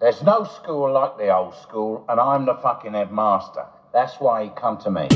There's no school like the old school, and I'm the fucking headmaster. That's why he come to me.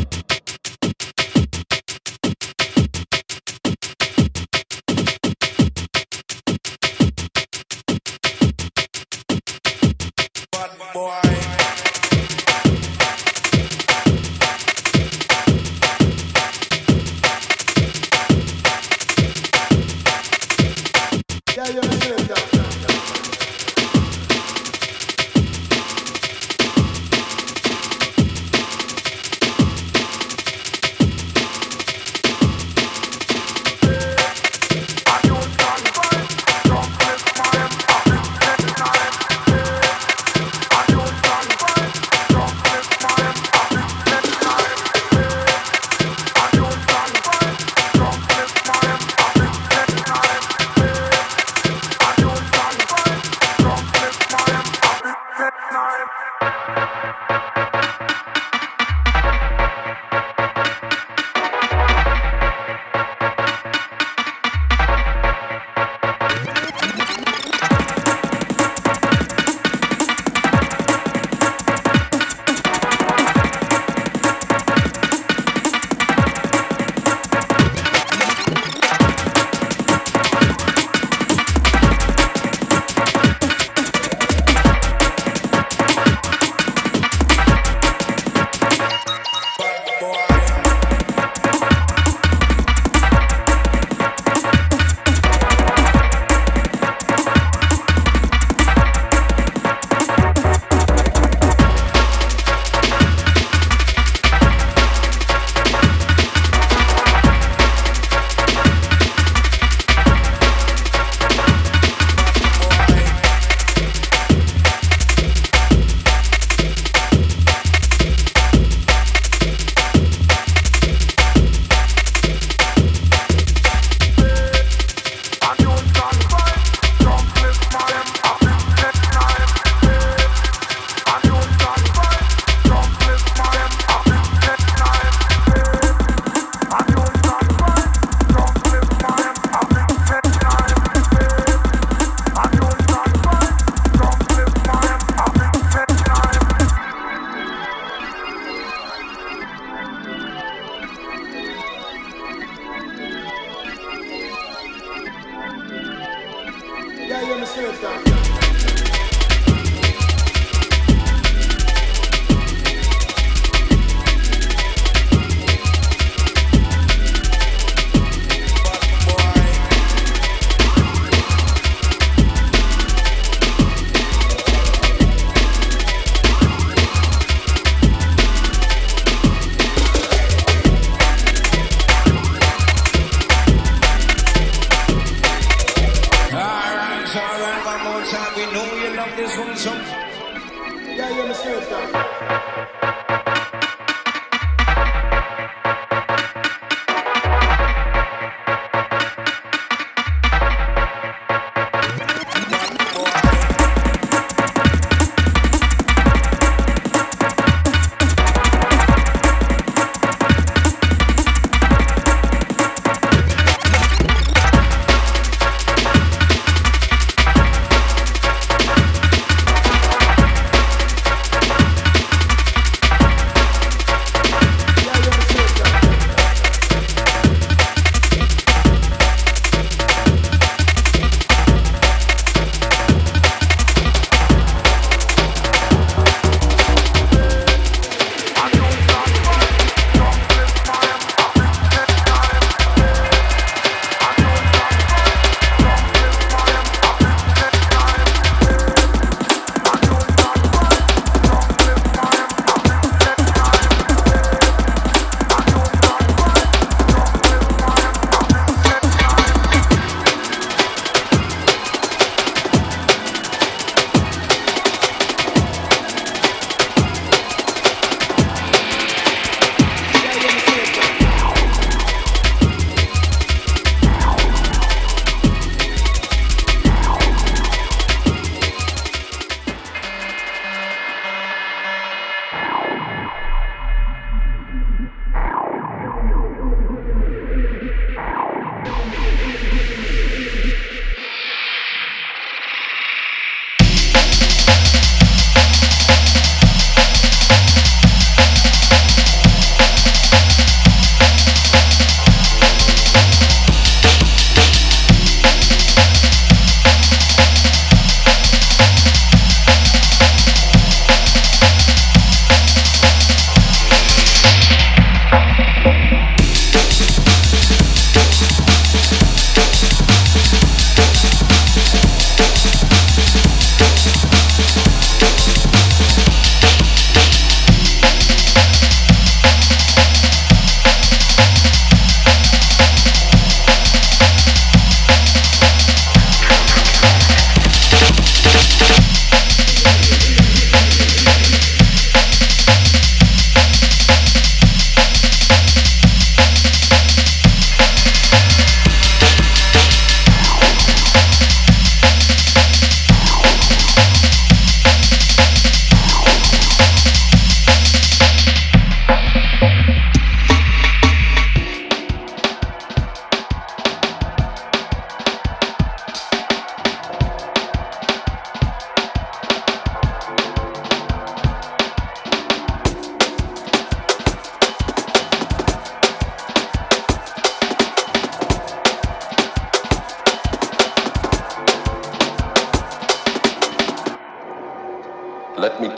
this one, so. Yeah, yeah, Mr.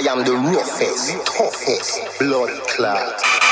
Am the roughest, toughest, blood clot.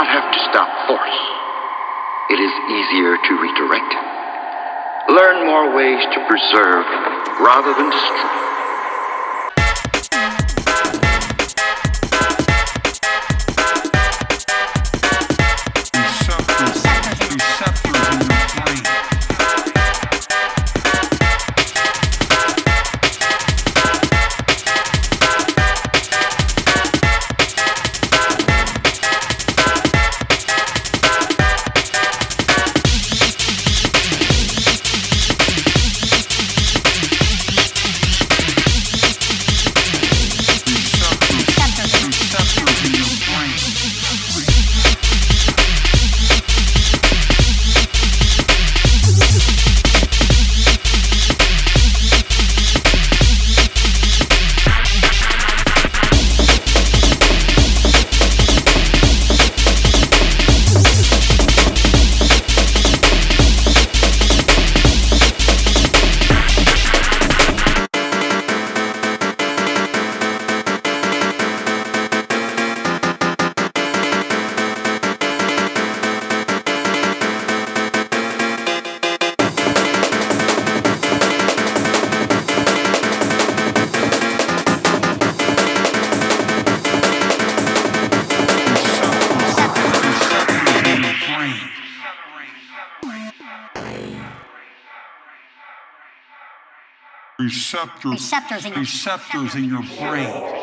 Not have to stop force. It is easier to redirect. Learn more ways to preserve rather than destroy. Receptors, Receptors in your- receptors in your brain.